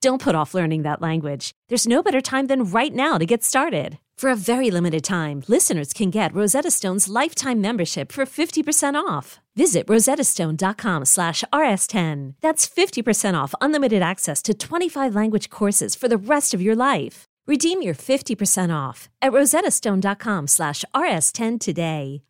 Don't put off learning that language. There's no better time than right now to get started. For a very limited time, listeners can get Rosetta Stone's lifetime membership for 50% off. Visit rosettastone.com slash rs10. That's 50% off unlimited access to 25 language courses for the rest of your life. Redeem your 50% off at rosettastone.com slash rs10 today.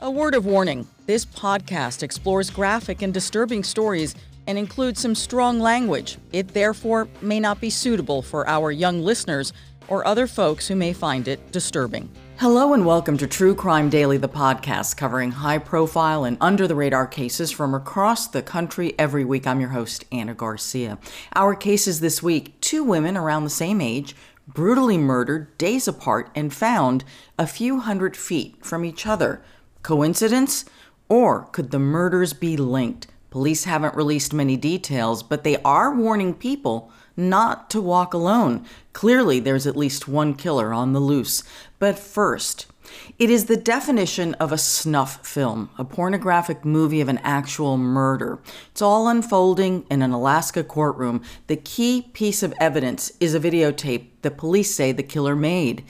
A word of warning. This podcast explores graphic and disturbing stories and includes some strong language. It therefore may not be suitable for our young listeners or other folks who may find it disturbing. Hello and welcome to True Crime Daily, the podcast covering high profile and under the radar cases from across the country every week. I'm your host, Ana Garcia. Our cases this week two women around the same age, brutally murdered days apart and found a few hundred feet from each other. Coincidence? Or could the murders be linked? Police haven't released many details, but they are warning people not to walk alone. Clearly, there's at least one killer on the loose. But first, it is the definition of a snuff film, a pornographic movie of an actual murder. It's all unfolding in an Alaska courtroom. The key piece of evidence is a videotape that police say the killer made.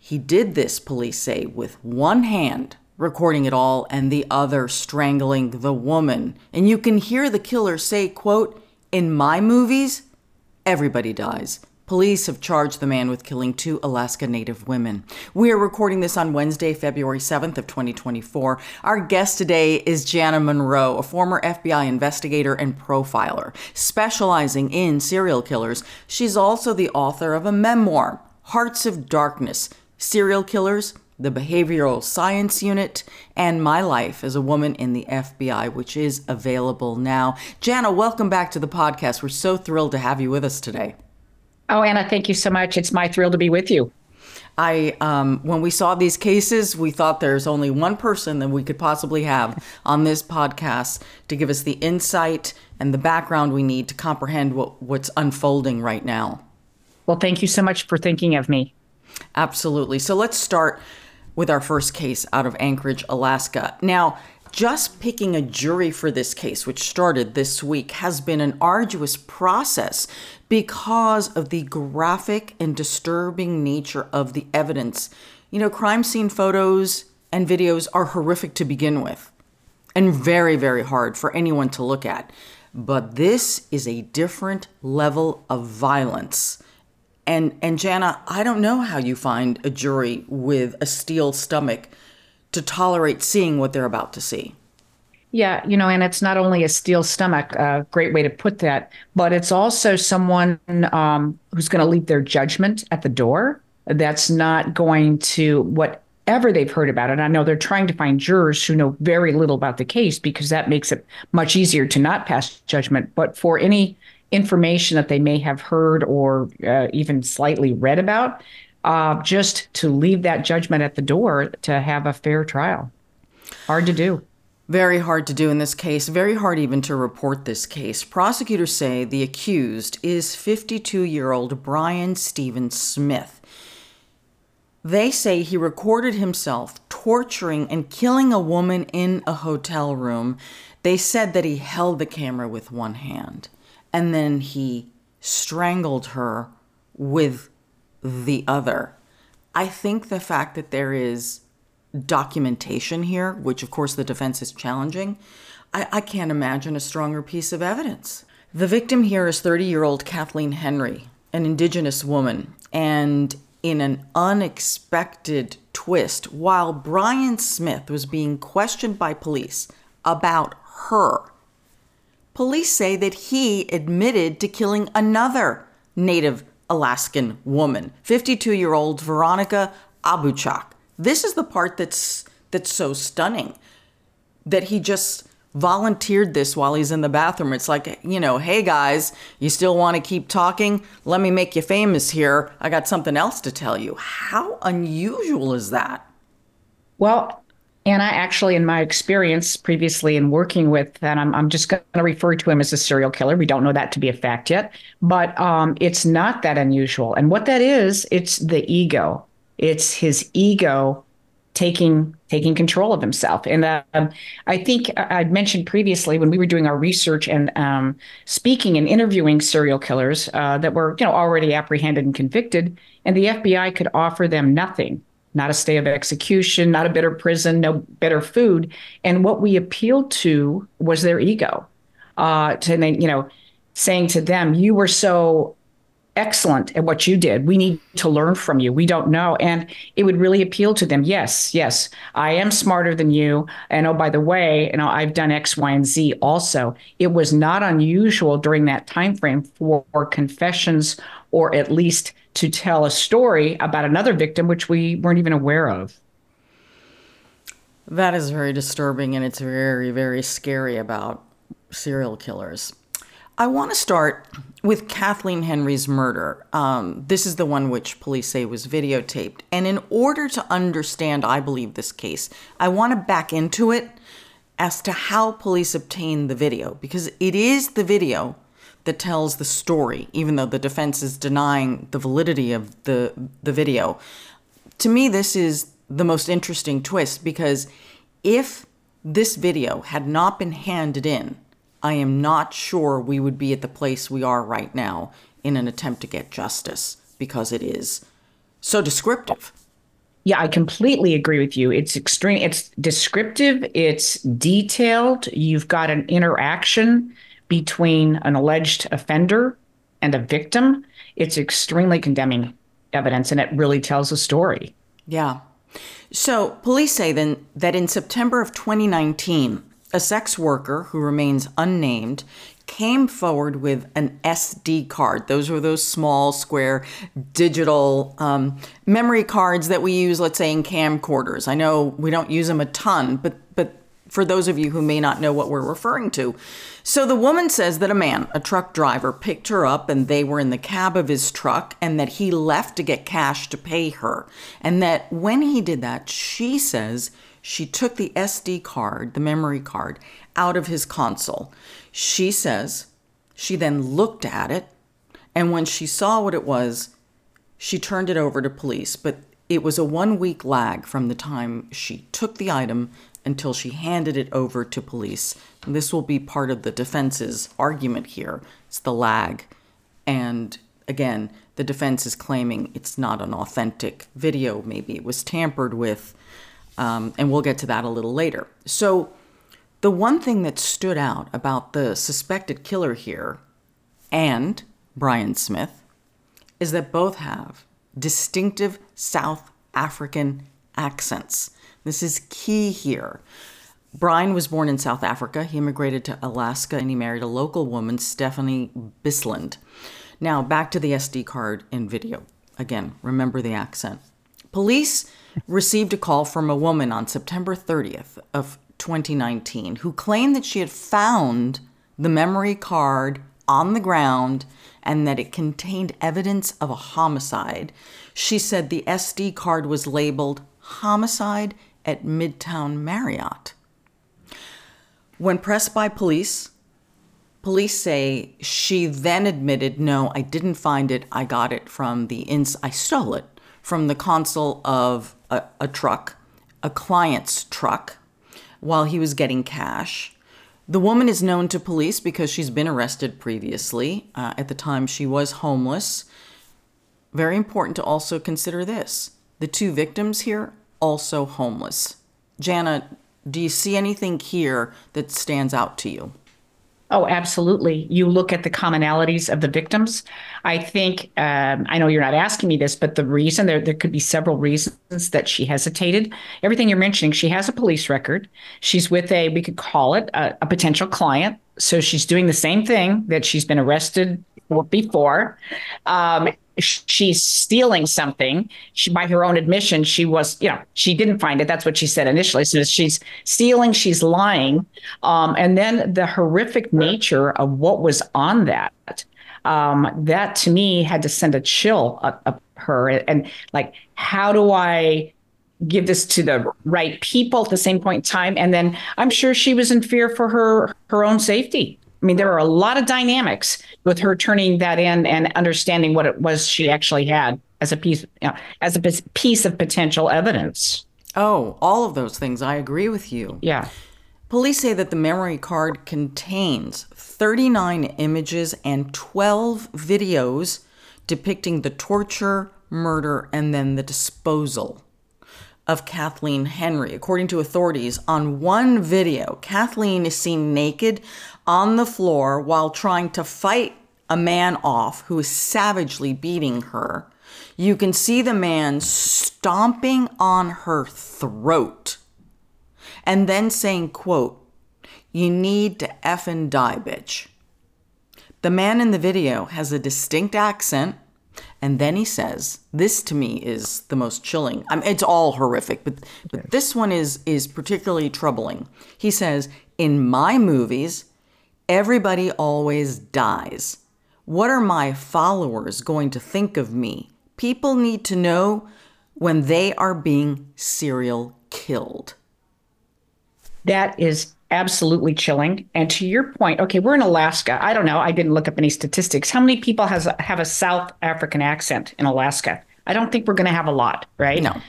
He did this, police say, with one hand recording it all and the other strangling the woman. And you can hear the killer say, quote, "In my movies, everybody dies." Police have charged the man with killing two Alaska Native women. We are recording this on Wednesday, February 7th of 2024. Our guest today is Jana Monroe, a former FBI investigator and profiler, specializing in serial killers. She's also the author of a memoir, Hearts of Darkness: Serial Killers, the Behavioral Science Unit, and My Life as a Woman in the FBI, which is available now. Jana, welcome back to the podcast. We're so thrilled to have you with us today. Oh, Ana, thank you so much. It's my thrill to be with you. I, um, when we saw these cases, we thought there's only one person that we could possibly have on this podcast to give us the insight and the background we need to comprehend what, what's unfolding right now. Well, thank you so much for thinking of me. Absolutely. So let's start with our first case out of Anchorage, Alaska. Now, just picking a jury for this case, which started this week, has been an arduous process because of the graphic and disturbing nature of the evidence. You know, crime scene photos and videos are horrific to begin with and very, very hard for anyone to look at. But this is a different level of violence and and Jana, I don't know how you find a jury with a steel stomach to tolerate seeing what they're about to see. Yeah, you know, and it's not only a steel stomach, a great way to put that, but it's also someone um, who's going to leave their judgment at the door. That's not going to whatever they've heard about it. I know they're trying to find jurors who know very little about the case because that makes it much easier to not pass judgment. But for any information that they may have heard or uh, even slightly read about, uh, just to leave that judgment at the door to have a fair trial. Hard to do. Very hard to do in this case, very hard even to report this case. Prosecutors say the accused is 52 year old Brian Steven Smith. They say he recorded himself torturing and killing a woman in a hotel room. They said that he held the camera with one hand and then he strangled her with the other. I think the fact that there is documentation here, which of course the defense is challenging, I, I can't imagine a stronger piece of evidence. The victim here is 30 year old Kathleen Henry, an indigenous woman, and in an unexpected twist, while Brian Smith was being questioned by police about her, police say that he admitted to killing another Native Alaskan woman, 52 year old Veronica Abouchuk. This is the part that's, that's so stunning that he just volunteered this while he's in the bathroom. It's like, you know, hey guys, you still want to keep talking? Let me make you famous here. I got something else to tell you. How unusual is that? Well, Ana, actually, in my experience previously in working with, and I'm, I'm just going to refer to him as a serial killer. We don't know that to be a fact yet, but um, it's not that unusual. And what that is, it's the ego. It's his ego taking taking control of himself. And um, I think I'd mentioned previously when we were doing our research and um, speaking and interviewing serial killers uh, that were you know already apprehended and convicted, and the FBI could offer them nothing. Not a stay of execution, not a better prison, no better food. And what we appealed to was their ego. Uh, to you know, saying to them, "You were so excellent at what you did. We need to learn from you. We don't know. And it would really appeal to them. Yes, yes, I am smarter than you. And oh, by the way, you know, I've done X, Y, and Z also. It was not unusual during that time frame for confessions or at least to tell a story about another victim which we weren't even aware of. That is very disturbing and it's very, very scary about serial killers. I want to start with Kathleen Henry's murder. Um, this is the one which police say was videotaped. And in order to understand, I believe, this case, I want to back into it as to how police obtained the video, because it is the video that tells the story, even though the defense is denying the validity of the, the video. To me, this is the most interesting twist because if this video had not been handed in, I am not sure we would be at the place we are right now in an attempt to get justice because it is so descriptive. Yeah, I completely agree with you. It's extreme, it's descriptive, it's detailed. You've got an interaction between an alleged offender and a victim. It's extremely condemning evidence and it really tells a story. Yeah. So, police say then that in September of 2019, a sex worker who remains unnamed came forward with an SD card. Those were those small, square, digital um, memory cards that we use, let's say, in camcorders. I know we don't use them a ton, but but for those of you who may not know what we're referring to. So the woman says that a man, a truck driver, picked her up and they were in the cab of his truck and that he left to get cash to pay her. And that when he did that, she says she took the SD card, the memory card, out of his console. She says she then looked at it, and when she saw what it was, she turned it over to police. But it was a one week lag from the time she took the item until she handed it over to police. And this will be part of the defense's argument here. It's the lag. And again, the defense is claiming it's not an authentic video. Maybe it was tampered with. Um, and we'll get to that a little later. So, the one thing that stood out about the suspected killer here and Brian Smith is that both have distinctive South African accents. This is key here. Brian was born in South Africa. He immigrated to Alaska and he married a local woman, Stephanie Bisland. Now, back to the SD card and video. Again, remember the accent. Police received a call from a woman on September 30th of 2019 who claimed that she had found the memory card on the ground and that it contained evidence of a homicide. She said the SD card was labeled homicide at Midtown Marriott. When pressed by police, police say she then admitted, "No, I didn't find it. I got it from the ins I stole it from the console of a, a truck, a client's truck, while he was getting cash. The woman is known to police because she's been arrested previously. Uh, at the time, she was homeless. Very important to also consider this the two victims here, also homeless. Jana, do you see anything here that stands out to you? Oh, absolutely. You look at the commonalities of the victims. I think, um, I know you're not asking me this, but the reason there, there could be several reasons that she hesitated. Everything you're mentioning, she has a police record. She's with a, we could call it a, a potential client. So she's doing the same thing that she's been arrested before. Um, she's stealing something. She, by her own admission, she was, you know, she didn't find it. That's what she said initially. So she's stealing, she's lying. Um, and then the horrific nature of what was on that, um, that to me had to send a chill up, up her. And like, how do I give this to the right people at the same point in time? And then I'm sure she was in fear for her her own safety. I mean, there are a lot of dynamics with her turning that in and understanding what it was she actually had as a piece, you know, as a piece of potential evidence. Oh, all of those things. I agree with you. Yeah. Police say that the memory card contains 39 images and 12 videos depicting the torture, murder, and then the disposal of Kathleen Henry. According to authorities, on one video, Kathleen is seen naked on the floor while trying to fight a man off who is savagely beating her. You can see the man stomping on her throat and then saying, quote, you need to effing die, bitch. The man in the video has a distinct accent and then he says, "This to me is the most chilling. I mean, it's all horrific, but but this one is is particularly troubling." He says, "In my movies, everybody always dies. What are my followers going to think of me? People need to know when they are being serial killed." That is absolutely chilling. And to your point, okay, we're in Alaska. I don't know. I didn't look up any statistics. How many people has have a South African accent in Alaska? I don't think we're going to have a lot, right? No.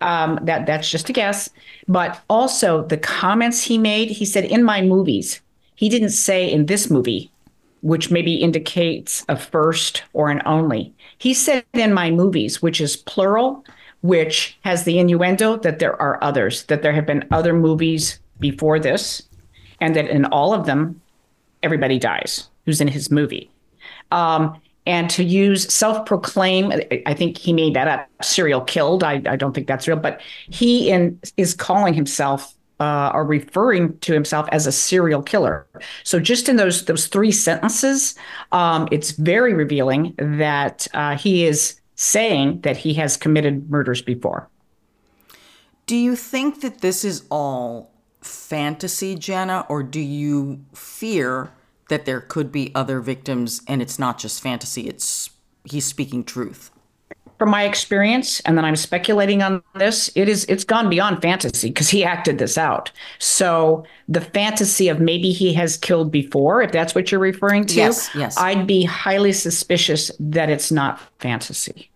Um, that that's just a guess. But also the comments he made. He said in my movies. He didn't say in this movie, which maybe indicates a first or an only. He said in my movies, which is plural, which has the innuendo that there are others, that there have been other movies before this, and that in all of them, everybody dies who's in his movie. Um, and to use self-proclaim, I think he made that up. Serial killed. I, I don't think that's real, but he in, is calling himself uh, or referring to himself as a serial killer. So just in those those three sentences, um, it's very revealing that uh, he is saying that he has committed murders before. Do you think that this is all fantasy, Jana, or do you fear that there could be other victims and it's not just fantasy, it's he's speaking truth? From my experience, and then I'm speculating on this, it is it's gone beyond fantasy because he acted this out. So the fantasy of maybe he has killed before, if that's what you're referring to, yes, yes. I'd be highly suspicious that it's not fantasy.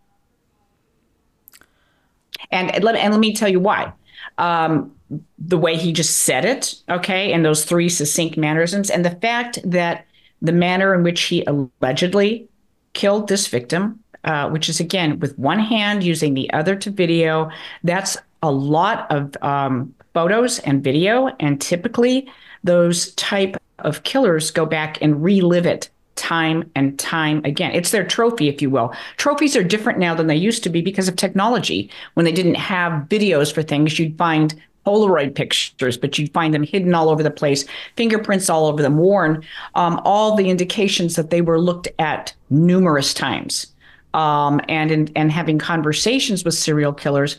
And let, and let me tell you why. Um, the way he just said it, okay, and those three succinct mannerisms, and the fact that the manner in which he allegedly killed this victim, uh, which is again with one hand using the other to video, that's a lot of um, photos and video, and typically those type of killers go back and relive it time and time again. It's their trophy, if you will. Trophies are different now than they used to be because of technology. When they didn't have videos for things, you'd find Polaroid pictures, but you'd find them hidden all over the place, fingerprints all over them, worn, um, all the indications that they were looked at numerous times. Um, and in, and having conversations with serial killers,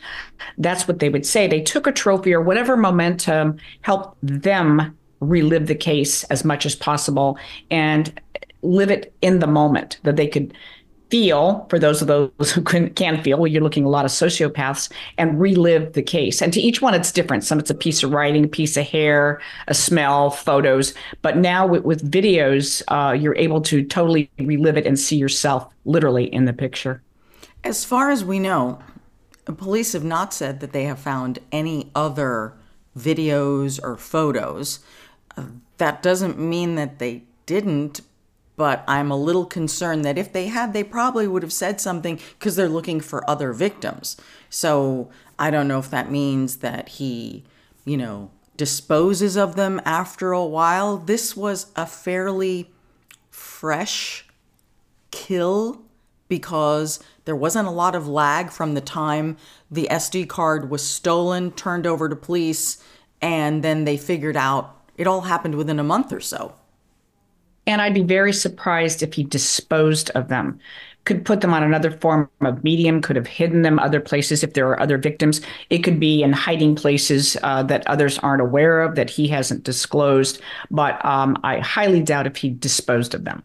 that's what they would say. They took a trophy or whatever momentum helped them relive the case as much as possible and live it in the moment that they could feel for those of those who can, can feel well you're looking a lot of sociopaths and relive the case. And to each one it's different. Some it's a piece of writing a piece of hair a smell photos. But now with, with videos uh, you're able to totally relive it and see yourself literally in the picture. As far as we know police have not said that they have found any other videos or photos. Uh, that doesn't mean that they didn't but I'm a little concerned that if they had, they probably would have said something because they're looking for other victims. So I don't know if that means that he, you know, disposes of them after a while. This was a fairly fresh kill because there wasn't a lot of lag from the time the SD card was stolen, turned over to police, and then they figured out it all happened within a month or so. And I'd be very surprised if he disposed of them. Could put them on another form of medium, could have hidden them other places if there are other victims. It could be in hiding places uh, that others aren't aware of that he hasn't disclosed. But um, I highly doubt if he disposed of them.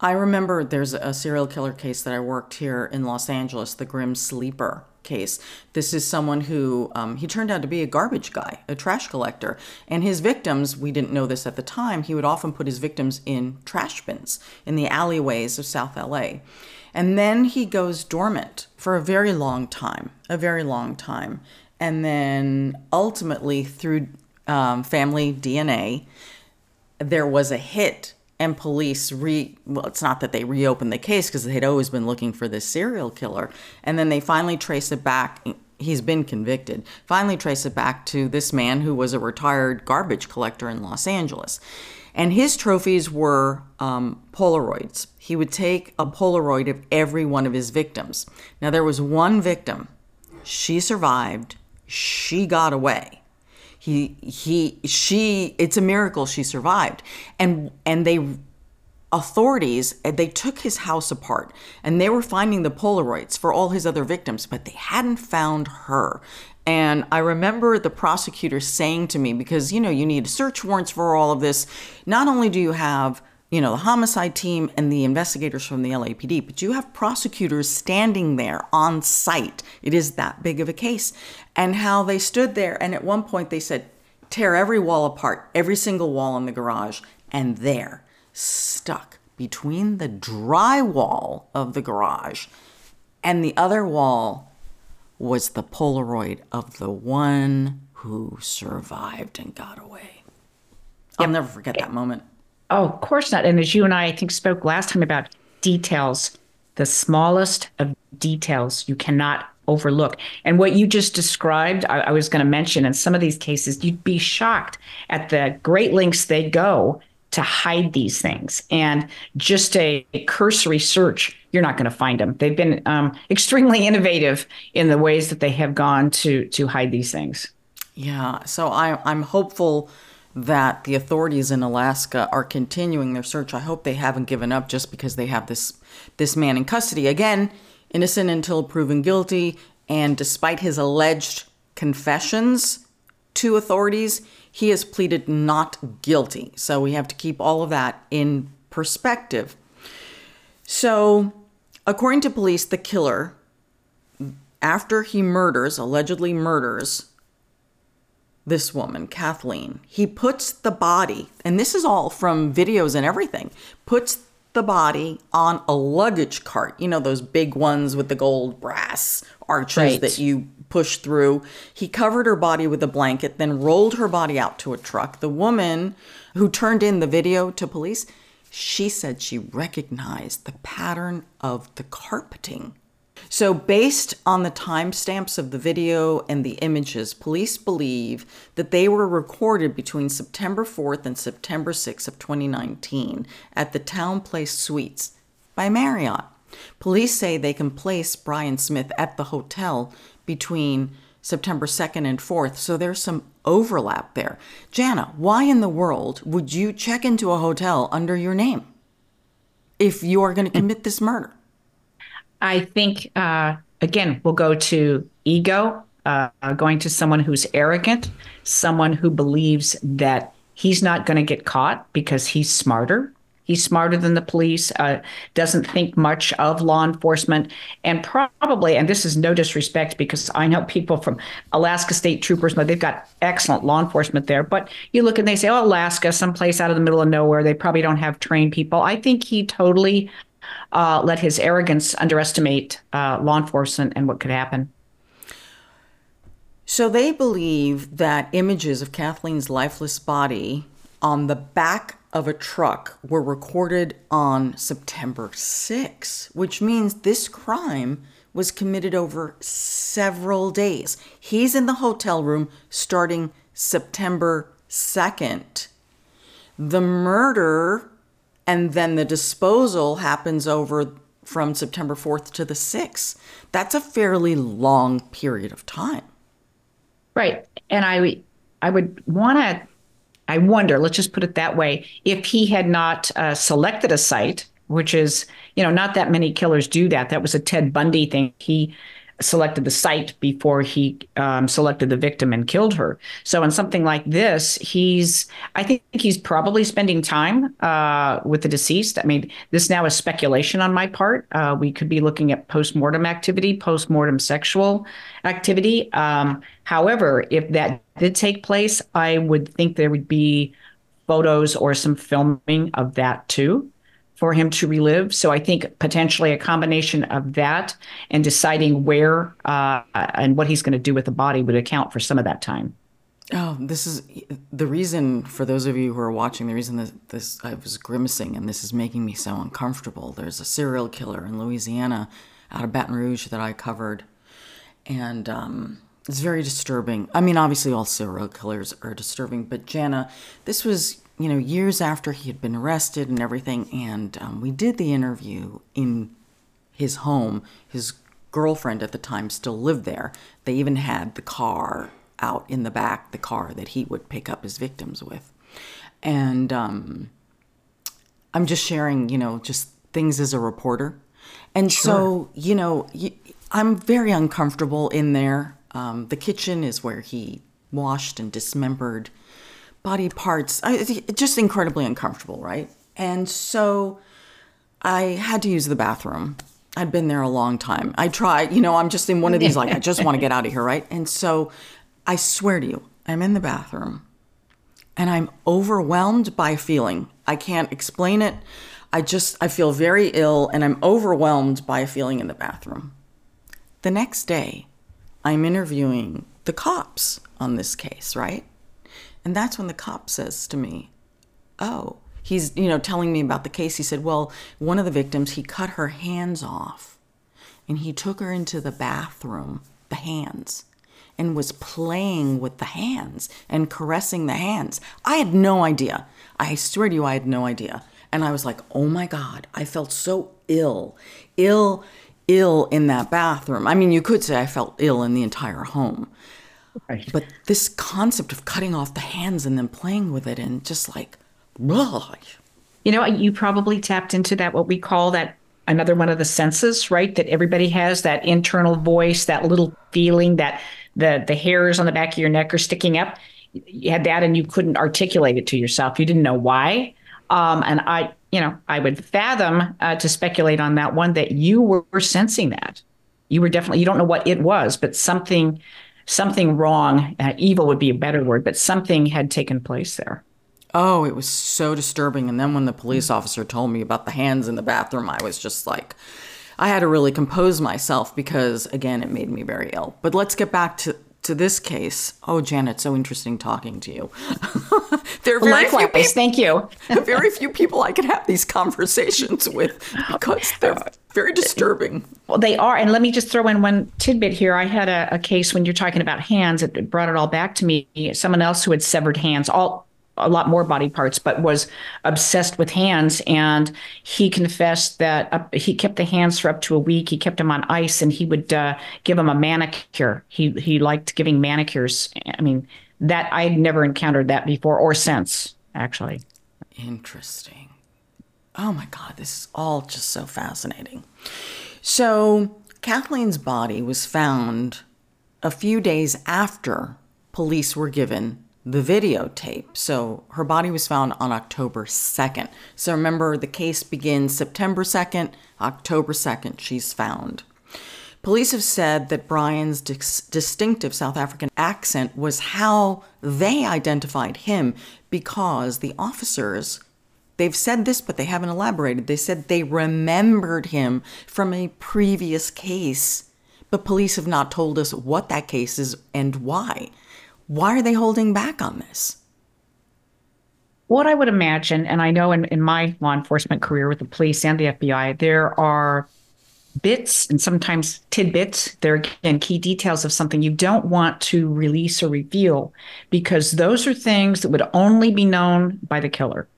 I remember there's a serial killer case that I worked here in Los Angeles, the Grim Sleeper case. This is someone who um, he turned out to be a garbage guy, a trash collector, and his victims. We didn't know this at the time. He would often put his victims in trash bins in the alleyways of South LA, and then he goes dormant for a very long time, a very long time, and then ultimately through um, family DNA, there was a hit and police re well it's not that they reopened the case because they'd always been looking for this serial killer. And then they finally trace it back he's been convicted finally trace it back to this man who was a retired garbage collector in los angeles. And his trophies were um, polaroids. He would take a polaroid of every one of his victims. Now there was one victim. She survived. She got away he he she it's a miracle she survived and and they authorities they took his house apart and they were finding the polaroids for all his other victims but they hadn't found her and I remember the prosecutor saying to me, because you know, you need search warrants for all of this. Not only do you have you know, the homicide team and the investigators from the LAPD, but you have prosecutors standing there on site. It is that big of a case. And how they stood there, and at one point they said, tear every wall apart, every single wall in the garage, and there, stuck between the drywall of the garage and the other wall, was the Polaroid of the one who survived and got away. I'll never forget that moment. Oh, of course not. And as you and I, I think, spoke last time about details, the smallest of details you cannot overlook. And what you just described, I, I was going to mention in some of these cases, you'd be shocked at the great lengths they go to hide these things. And just a, a cursory search, you're not going to find them. They've been um, extremely innovative in the ways that they have gone to to hide these things. Yeah. So I, I'm hopeful that the authorities in Alaska are continuing their search. I hope they haven't given up just because they have this this man in custody. Again, innocent until proven guilty, and despite his alleged confessions to authorities, he has pleaded not guilty. So we have to keep all of that in perspective. So, according to police, the killer after he murders, allegedly murders this woman, Kathleen. He puts the body, and this is all from videos and everything, puts the body on a luggage cart. You know, those big ones with the gold brass arches right. that you push through. He covered her body with a blanket, then rolled her body out to a truck. The woman who turned in the video to police, she said she recognized the pattern of the carpeting so, based on the timestamps of the video and the images, police believe that they were recorded between September 4th and September 6th of 2019 at the TownePlace Suites by Marriott. Police say they can place Brian Smith at the hotel between September 2nd and 4th, so there's some overlap there. Jana, why in the world would you check into a hotel under your name if you are going to commit this murder? I think, uh, again, we'll go to ego, uh, going to someone who's arrogant, someone who believes that he's not going to get caught because he's smarter. He's smarter than the police, uh, doesn't think much of law enforcement, and probably, and this is no disrespect because I know people from Alaska State Troopers, but they've got excellent law enforcement there. But you look and they say, oh, Alaska, someplace out of the middle of nowhere, they probably don't have trained people. I think he totally uh, let his arrogance underestimate uh, law enforcement and what could happen. So they believe that images of Kathleen's lifeless body on the back of a truck were recorded on September 6, which means this crime was committed over several days. He's in the hotel room starting September 2nd. The murder and then the disposal happens over from September 4th to the 6th. That's a fairly long period of time. Right. And I I would want to I wonder, let's just put it that way, if he had not uh, selected a site, which is, you know, not that many killers do that. That was a Ted Bundy thing. He selected the site before he um, selected the victim and killed her. So in something like this, he's I think he's probably spending time uh, with the deceased. I mean, this now is speculation on my part. Uh, we could be looking at post-mortem activity, post-mortem sexual activity. Um, however, if that did take place, I would think there would be photos or some filming of that too for him to relive. So I think potentially a combination of that and deciding where uh, and what he's going to do with the body would account for some of that time. Oh, this is the reason for those of you who are watching. The reason that this I was grimacing and this is making me so uncomfortable. There's a serial killer in Louisiana, out of Baton Rouge, that I covered, and um, it's very disturbing. I mean, obviously all serial killers are disturbing, but Jana, this was you know, years after he had been arrested and everything. And um, we did the interview in his home. His girlfriend at the time still lived there. They even had the car out in the back, the car that he would pick up his victims with. And um, I'm just sharing, you know, just things as a reporter. And sure. so, you know, I'm very uncomfortable in there. Um, the kitchen is where he washed and dismembered body parts. I, just incredibly uncomfortable, right? And so I had to use the bathroom. I'd been there a long time. I tried, you know, I'm just in one of these, like, I just want to get out of here, right? And so I swear to you, I'm in the bathroom and I'm overwhelmed by a feeling. I can't explain it. I just, I feel very ill and I'm overwhelmed by a feeling in the bathroom. The next day, I'm interviewing the cops on this case, right? And that's when the cop says to me, Oh, he's, you know, telling me about the case. He said, Well, one of the victims, he cut her hands off and he took her into the bathroom, the hands, and was playing with the hands and caressing the hands. I had no idea. I swear to you, I had no idea. And I was like, Oh my God, I felt so ill, ill, ill in that bathroom. I mean, you could say I felt ill in the entire home. Right. But this concept of cutting off the hands and then playing with it and just like, ugh. You know, you probably tapped into that, what we call that another one of the senses, right? That everybody has that internal voice, that little feeling that the the hairs on the back of your neck are sticking up. You had that and you couldn't articulate it to yourself. You didn't know why. Um, and I, you know, I would fathom uh, to speculate on that one that you were, were sensing that. You were definitely, you don't know what it was, but something something wrong. Uh, evil would be a better word, but something had taken place there. Oh, it was so disturbing. And then when the police officer told me about the hands in the bathroom, I was just like, I had to really compose myself because, again, it made me very ill. But let's get back to, to this case. Oh, Janet, so interesting talking to you. there are very Likewise, few people, thank you. very few people I can have these conversations with because they're very disturbing. Well, they are. And let me just throw in one tidbit here. I had a, a case when you're talking about hands, it brought it all back to me. Someone else who had severed hands, all a lot more body parts, but was obsessed with hands. And he confessed that uh, he kept the hands for up to a week. He kept them on ice, and he would uh, give them a manicure. He he liked giving manicures. I mean, that I'd never encountered that before or since, actually. Interesting. Oh my God, this is all just so fascinating. So, Kathleen's body was found a few days after police were given the videotape. So, her body was found on October 2nd. So, remember, the case begins September 2nd, October 2nd, she's found. Police have said that Brian's dis- distinctive South African accent was how they identified him because the officers They've said this, but they haven't elaborated. They said they remembered him from a previous case, but police have not told us what that case is and why. Why are they holding back on this? What I would imagine, and I know in, in my law enforcement career with the police and the FBI, there are bits and sometimes tidbits. There are again key details of something you don't want to release or reveal because those are things that would only be known by the killer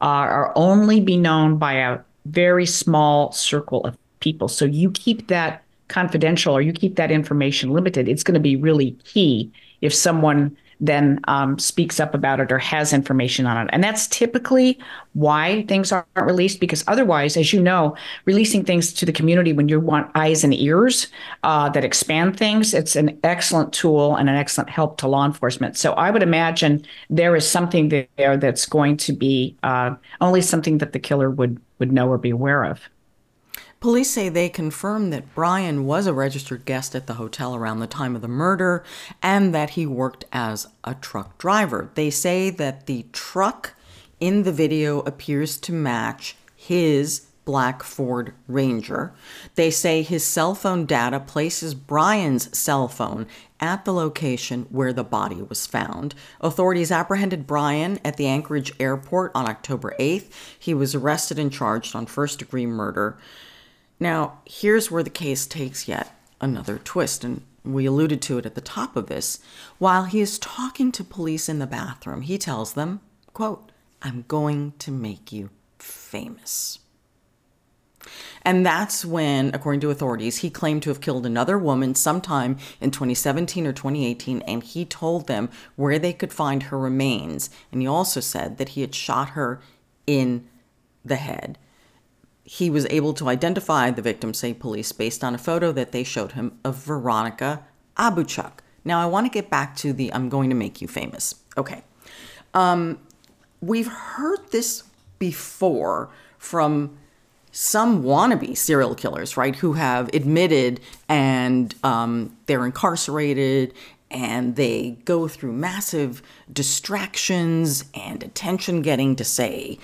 Uh, are only be known by a very small circle of people. So you keep that confidential or you keep that information limited. It's going to be really key if someone then um, speaks up about it or has information on it. And that's typically why things aren't released, because otherwise, as you know, releasing things to the community when you want eyes and ears uh, that expand things, it's an excellent tool and an excellent help to law enforcement. So I would imagine there is something there that's going to be uh, only something that the killer would would know or be aware of. Police say they confirmed that Brian was a registered guest at the hotel around the time of the murder and that he worked as a truck driver. They say that the truck in the video appears to match his black Ford Ranger. They say his cell phone data places Brian's cell phone at the location where the body was found. Authorities apprehended Brian at the Anchorage airport on October 8th. He was arrested and charged on first degree murder. Now, here's where the case takes yet another twist, and we alluded to it at the top of this. While he is talking to police in the bathroom, he tells them, quote, I'm going to make you famous. And that's when, according to authorities, he claimed to have killed another woman sometime in 2017 or 2018, and he told them where they could find her remains. And he also said that he had shot her in the head he was able to identify the victim, say police, based on a photo that they showed him of Veronica Abouchuk. Now, I want to get back to the I'm going to make you famous. Okay. Um, we've heard this before from some wannabe serial killers, right, who have admitted and um, they're incarcerated and they go through massive distractions and attention getting to say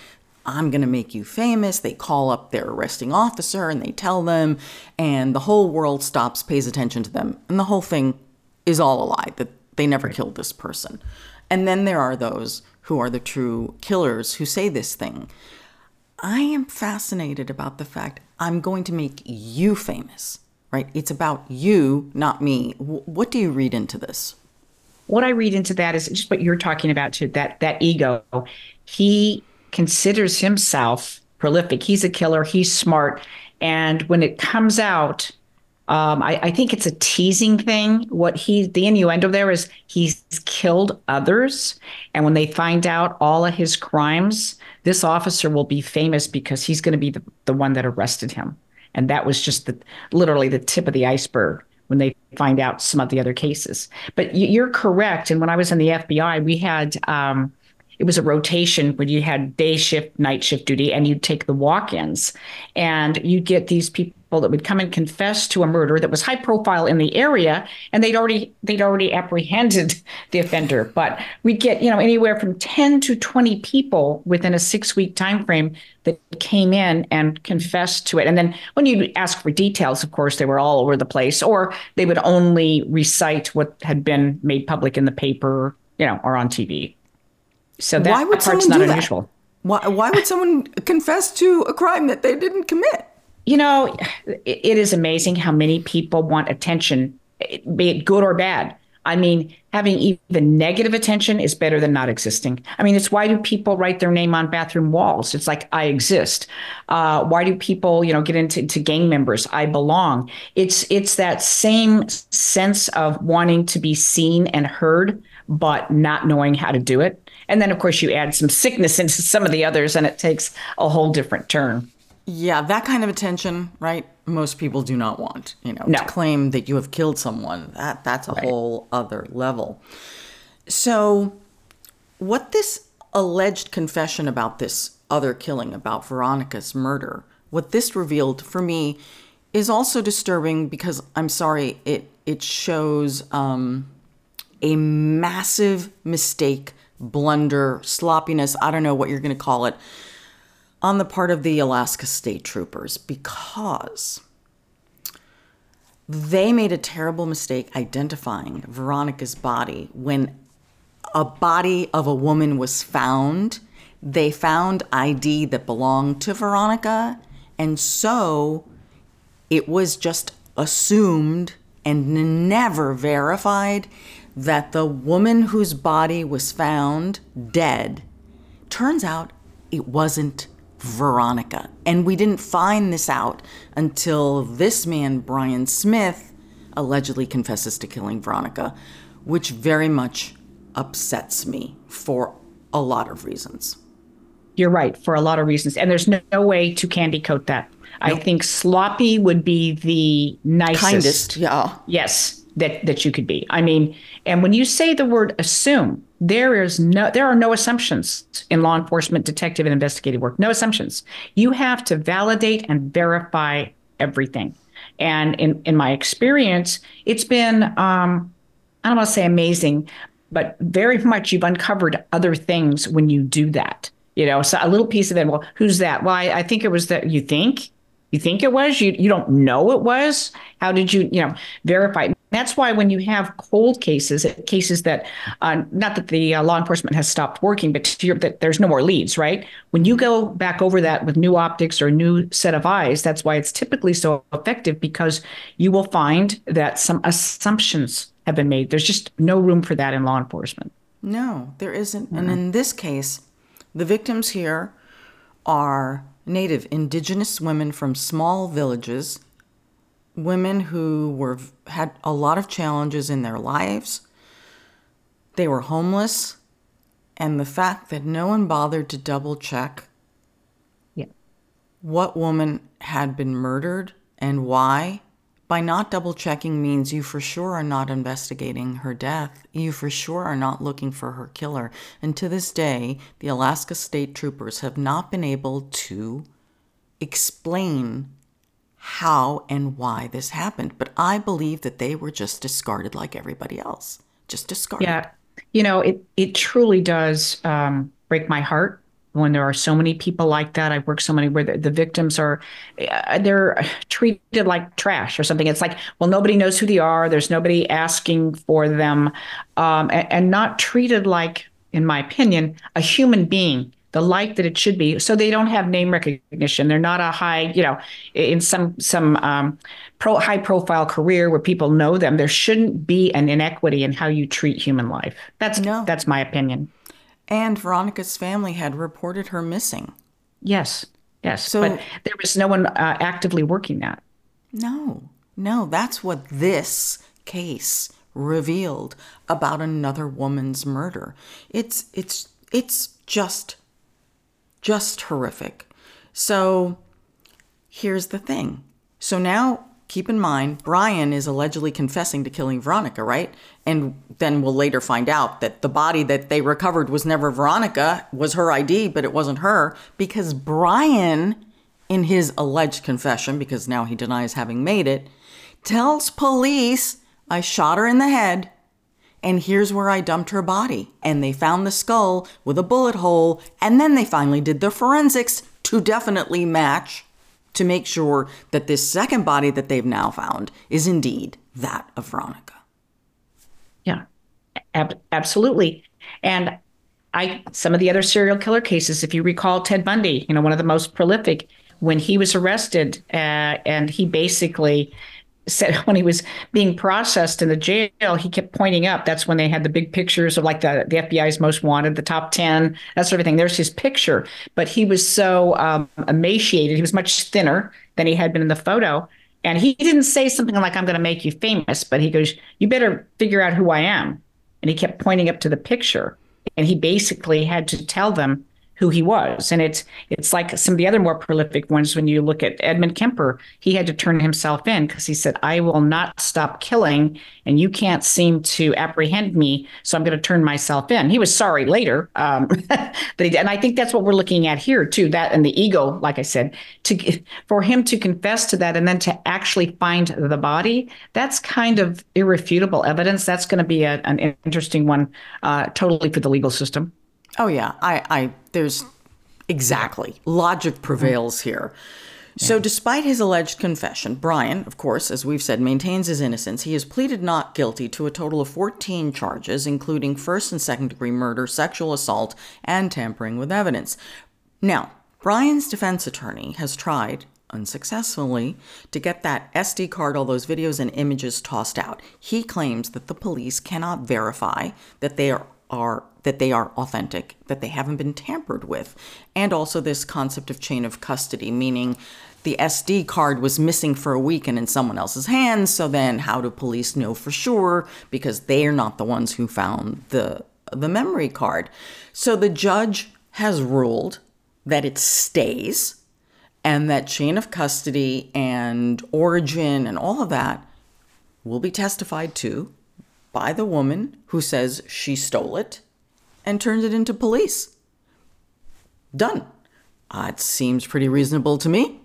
I'm going to make you famous. They call up their arresting officer and they tell them, and the whole world stops, pays attention to them. And the whole thing is all a lie that they never killed this person. And then there are those who are the true killers who say this thing. I am fascinated about the fact I'm going to make you famous, right? It's about you, not me. what do you read into this? What I read into that is just what you're talking about too, that that ego. He considers himself prolific. He's a killer. He's smart. And when it comes out, um, I, I, think it's a teasing thing. What he, the innuendo there is he's killed others. And when they find out all of his crimes, this officer will be famous because he's going to be the, the one that arrested him. And that was just the literally the tip of the iceberg when they find out some of the other cases. But you're correct. And when I was in the FBI, we had um, it was a rotation when you had day shift, night shift duty, and you'd take the walk ins. And you'd get these people that would come and confess to a murder that was high profile in the area, and they'd already they'd already apprehended the offender. But we'd get, you know, anywhere from 10 to 20 people within a six week time frame that came in and confessed to it. And then when you ask for details, of course, they were all over the place, or they would only recite what had been made public in the paper, you know, or on TV. So that why would part's not unusual. That? Why, why would someone confess to a crime that they didn't commit? You know, it, it is amazing how many people want attention, be it good or bad. I mean, having even negative attention is better than not existing. I mean, it's why do people write their name on bathroom walls? It's like I exist. Uh, why do people, you know, get into to gang members? I belong. It's it's that same sense of wanting to be seen and heard, but not knowing how to do it. And then, of course, you add some sickness into some of the others, and it takes a whole different turn. Yeah, that kind of attention, right? Most people do not want. You know, no. to claim that you have killed someone, that that's a right. whole other level. So, what this alleged confession about this other killing, about Veronica's murder, what this revealed for me is also disturbing because I'm sorry, it it shows um, a massive mistake blunder, sloppiness, I don't know what you're going to call it, on the part of the Alaska State Troopers because they made a terrible mistake identifying Veronica's body when a body of a woman was found. They found ID that belonged to Veronica, and so it was just assumed and never verified that the woman whose body was found dead turns out it wasn't Veronica. And we didn't find this out until this man, Brian Smith, allegedly confesses to killing Veronica, which very much upsets me for a lot of reasons. You're right, for a lot of reasons. And there's no, no way to candy coat that. Nope. I think sloppy would be the nicest. Kindest, yeah. Yes, that, that you could be. I mean, and when you say the word assume, there is no there are no assumptions in law enforcement detective and investigative work. No assumptions. You have to validate and verify everything. And in in my experience it's been um i don't want to say amazing but very much you've uncovered other things when you do that you know? So a little piece of it well who's that? Well i, I think it was that you think? You think it was? You you don't know it was? How did you you know verify that's why when you have cold cases, cases that, uh, not that the uh, law enforcement has stopped working, but that there's no more leads, right? When you go back over that with new optics or a new set of eyes, that's why it's typically so effective because you will find that some assumptions have been made. There's just no room for that in law enforcement. No, there isn't. Mm-hmm. And in this case, the victims here are native indigenous women from small villages women who were had a lot of challenges in their lives. They were homeless, and the fact that no one bothered to double check yeah. what woman had been murdered and why by not double checking means you for sure are not investigating her death. You for sure are not looking for her killer. And to this day, the Alaska State Troopers have not been able to explain how and why this happened. But I believe that they were just discarded like everybody else, just discarded. Yeah. You know, it, it truly does um, break my heart when there are so many people like that. I've worked so many where the, the victims are, uh, they're treated like trash or something. It's like, well, nobody knows who they are. There's nobody asking for them, um, and, and not treated like, in my opinion, a human being the light that it should be. So they don't have name recognition. They're not a high you know in some some um, pro high profile career where people know them. There shouldn't be an inequity in how you treat human life. That's no. that's my opinion. And veronica's family had reported her missing. Yes. Yes. So but there was no one uh, actively working that. No. No. That's what this case revealed about another woman's murder. It's it's it's just just horrific. So here's the thing. So now keep in mind, Brian is allegedly confessing to killing Veronica, right? And then we'll later find out that the body that they recovered was never Veronica, was her ID, but it wasn't her, because Brian, in his alleged confession, because now he denies having made it, tells police, I shot her in the head and here's where I dumped her body. And they found the skull with a bullet hole, and then they finally did the forensics to definitely match to make sure that this second body that they've now found is indeed that of Veronica. Yeah, ab- absolutely. And I some of the other serial killer cases, if you recall Ted Bundy, you know, one of the most prolific, when he was arrested, uh, and he basically said when he was being processed in the jail, he kept pointing up. That's when they had the big pictures of like the, the FBI's most wanted, the top 10, that sort of thing. There's his picture. But he was so um, emaciated. He was much thinner than he had been in the photo. And he didn't say something like, I'm going to make you famous, but he goes, You better figure out who I am. And he kept pointing up to the picture. And he basically had to tell them who he was. And it's it's like some of the other more prolific ones. When you look at Edmund Kemper, he had to turn himself in because he said, "I will not stop killing, and you can't seem to apprehend me, so I'm going to turn myself in." He was sorry later, um, but he. And I think that's what we're looking at here too. That and the ego, like I said, to for him to confess to that and then to actually find the body, that's kind of irrefutable evidence. That's going to be a, an interesting one, uh, totally for the legal system. Oh yeah, I, I there's exactly logic prevails here. So, yeah. despite his alleged confession, Brian, of course, as we've said, maintains his innocence. He has pleaded not guilty to a total of 14 charges, including first and second degree murder, sexual assault, and tampering with evidence. Now, Brian's defense attorney has tried, unsuccessfully, to get that SD card, all those videos and images tossed out. He claims that the police cannot verify that they are are that they are authentic, that they haven't been tampered with, and also this concept of chain of custody, meaning the SD card was missing for a week and in someone else's hands. So then, how do police know for sure? Because they are not the ones who found the the memory card. So the judge has ruled that it stays and that chain of custody and origin and all of that will be testified to by the woman who says she stole it and turned it into police. Done. Uh, it seems pretty reasonable to me.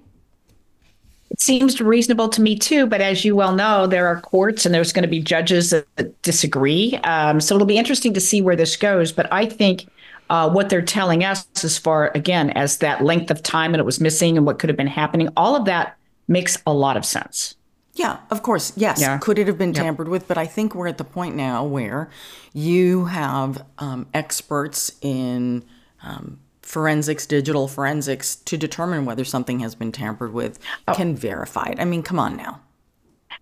It seems reasonable to me too, but as you well know, there are courts and there's going to be judges that disagree. Um, so it'll be interesting to see where this goes. But I think uh, what they're telling us as far again as that length of time and it was missing and what could have been happening all of that makes a lot of sense yeah of course yes yeah. could it have been tampered yep. with but i think we're at the point now where you have um, experts in um, forensics digital forensics to determine whether something has been tampered with oh. can verify it i mean come on now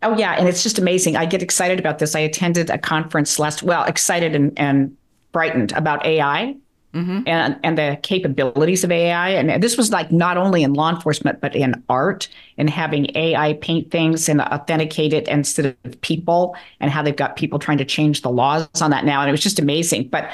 Oh yeah, and it's just amazing. I get excited about this. I attended a conference last well, excited and, and brightened about AI mm-hmm. and and the capabilities of AI. And this was like not only in law enforcement but in art and having AI paint things and authenticate it instead of people, and how they've got people trying to change the laws on that now. And it was just amazing. But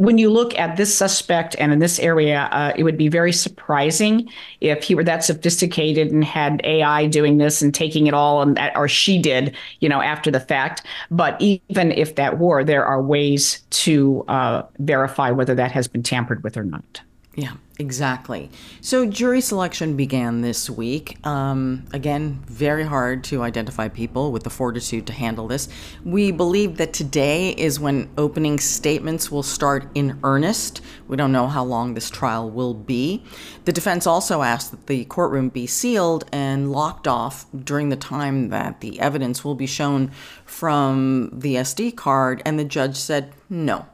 when you look at this suspect and in this area, uh, it would be very surprising if he were that sophisticated and had AI doing this and taking it all, and or she did, you know, after the fact. But even if that were, there are ways to uh, verify whether that has been tampered with or not. Yeah, exactly. So jury selection began this week. Um, again, very hard to identify people with the fortitude to handle this. We believe that today is when opening statements will start in earnest. We don't know how long this trial will be. The defense also asked that the courtroom be sealed and locked off during the time that the evidence will be shown from the SD card, and the judge said no.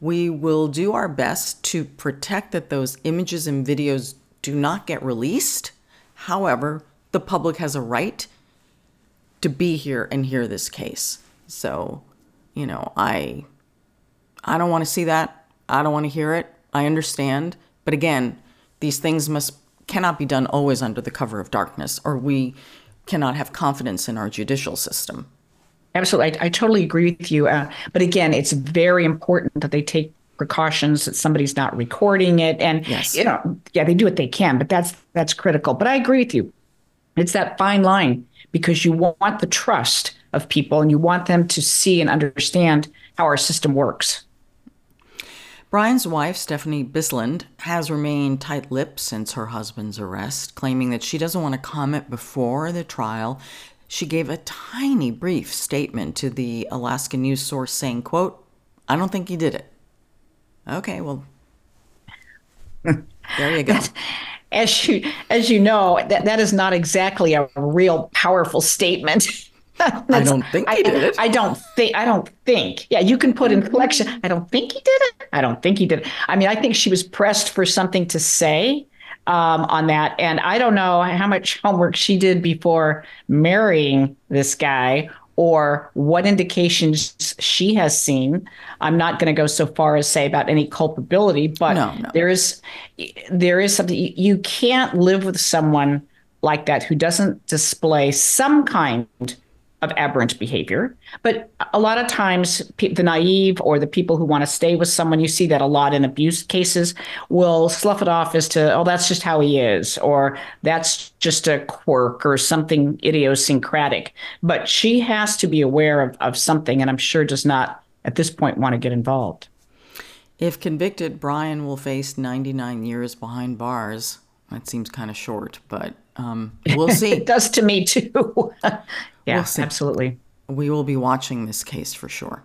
We will do our best to protect that those images and videos do not get released. However, the public has a right to be here and hear this case. So, you know, I I don't want to see that. I don't want to hear it. I understand, but again, these things must cannot be done always under the cover of darkness or we cannot have confidence in our judicial system. Absolutely. I, I totally agree with you. Uh, but again, it's very important that they take precautions that somebody's not recording it. And, yes. you know, yeah, they do what they can, but that's, that's critical. But I agree with you. It's that fine line because you want the trust of people and you want them to see and understand how our system works. Brian's wife, Stephanie Bisland, has remained tight lipped since her husband's arrest, claiming that she doesn't want to comment before the trial she gave a tiny brief statement to the Alaska news source saying, quote, I don't think he did it. Okay, well, there you go. as you as you know, that, that is not exactly a real powerful statement. I don't think he did it. I, I, don't think. I don't think. Yeah, you can put inflection. I don't think he did it. I don't think he did it. I mean, I think she was pressed for something to say, um, on that. And I don't know how much homework she did before marrying this guy or what indications she has seen. I'm not going to go so far as say about any culpability, but no, no. there is there is something you can't live with someone like that who doesn't display some kind of aberrant behavior. But a lot of times, the naive or the people who want to stay with someone, you see that a lot in abuse cases, will slough it off as to, oh, that's just how he is, or that's just a quirk or something idiosyncratic. But she has to be aware of, of something, and I'm sure does not at this point want to get involved. If convicted, Brian will face 99 years behind bars. That seems kind of short, but um, we'll see. it does to me too. Yeah, we'll absolutely. We will be watching this case for sure.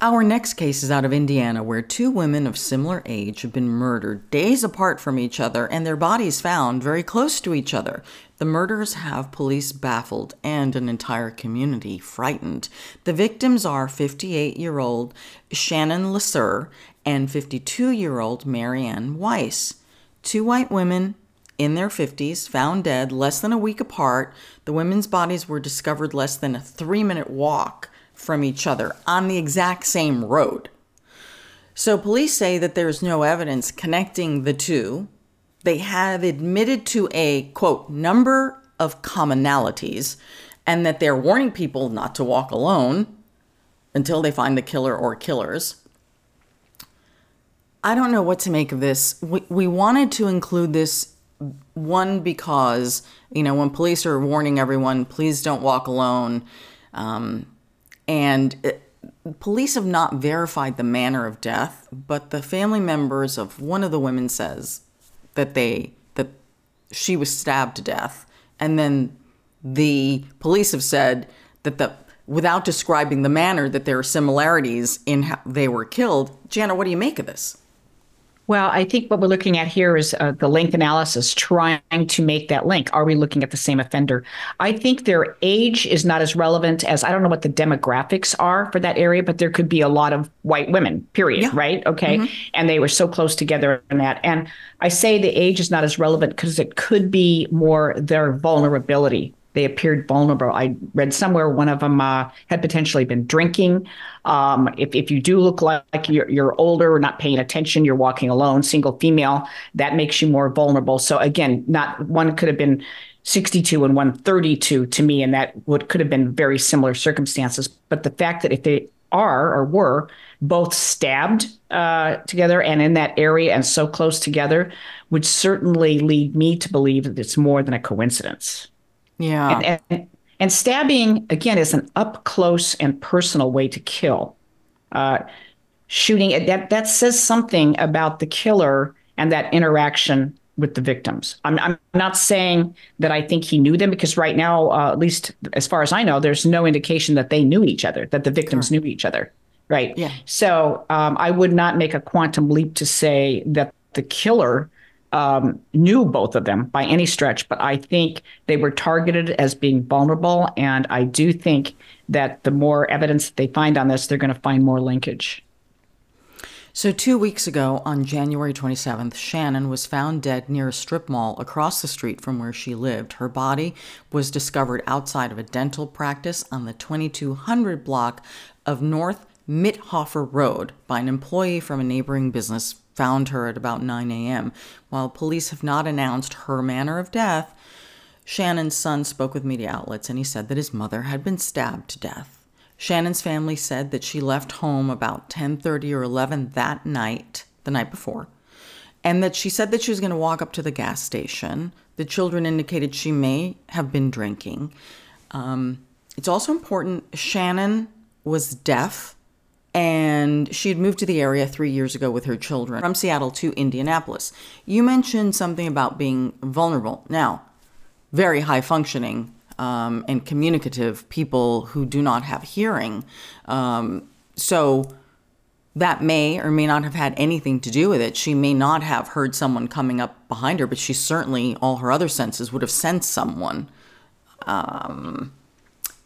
Our next case is out of Indiana, where two women of similar age have been murdered days apart from each other and their bodies found very close to each other. The murders have police baffled and an entire community frightened. The victims are 58 year old Shannon Lasser and 52 year old Marianne Weiss. Two white women in their 50s found dead less than a week apart. The women's bodies were discovered less than a three minute walk from each other on the exact same road. So police say that there's no evidence connecting the two they have admitted to a quote number of commonalities and that they're warning people not to walk alone until they find the killer or killers. I don't know what to make of this. We, we wanted to include this one because, you know, when police are warning everyone, please don't walk alone. Um, and it, police have not verified the manner of death, but the family members of one of the women says that they that she was stabbed to death, and then the police have said that the without describing the manner that there are similarities in how they were killed. Jana, what do you make of this? Well, I think what we're looking at here is uh, the link analysis, trying to make that link. Are we looking at the same offender? I think their age is not as relevant as I don't know what the demographics are for that area, but there could be a lot of white women, period, yeah. right? Okay. Mm-hmm. And they were so close together in that. And I say the age is not as relevant because it could be more their vulnerability they appeared vulnerable. I read somewhere one of them uh, had potentially been drinking. Um, if, if you do look like, you're, you're older, not paying attention, you're walking alone, single female, that makes you more vulnerable. So again, not one could have been 62 and 132 to me, and that would could have been very similar circumstances. But the fact that if they are or were both stabbed uh, together and in that area and so close together would certainly lead me to believe that it's more than a coincidence. Yeah. And, and, and, stabbing, again, is an up close and personal way to kill. Uh, shooting, that, that says something about the killer and that interaction with the victims. I'm, I'm not saying that I think he knew them because right now, uh, at least as far as I know, there's no indication that they knew each other, that the victims knew each other. Right. Yeah. So um, I would not make a quantum leap to say that the killer um, knew both of them by any stretch, but I think they were targeted as being vulnerable. And I do think that the more evidence that they find on this, they're going to find more linkage. So, two weeks ago, on January 27th, Shannon was found dead near a strip mall across the street from where she lived. Her body was discovered outside of a dental practice on the 2200 block of North Mitthoeffer Road by an employee from a neighboring business found her at about 9 a.m. While police have not announced her manner of death, Shannon's son spoke with media outlets and he said that his mother had been stabbed to death. Shannon's family said that she left home about 10:30 or 11 that night, the night before, and that she said that she was going to walk up to the gas station. The children indicated she may have been drinking. Um, it's also important Shannon was deaf and she had moved to the area three years ago with her children from Seattle to Indianapolis. You mentioned something about being vulnerable. Now, very high functioning um, and communicative people who do not have hearing. Um, so that may or may not have had anything to do with it. She may not have heard someone coming up behind her, but she certainly, all her other senses would have sensed someone. Um,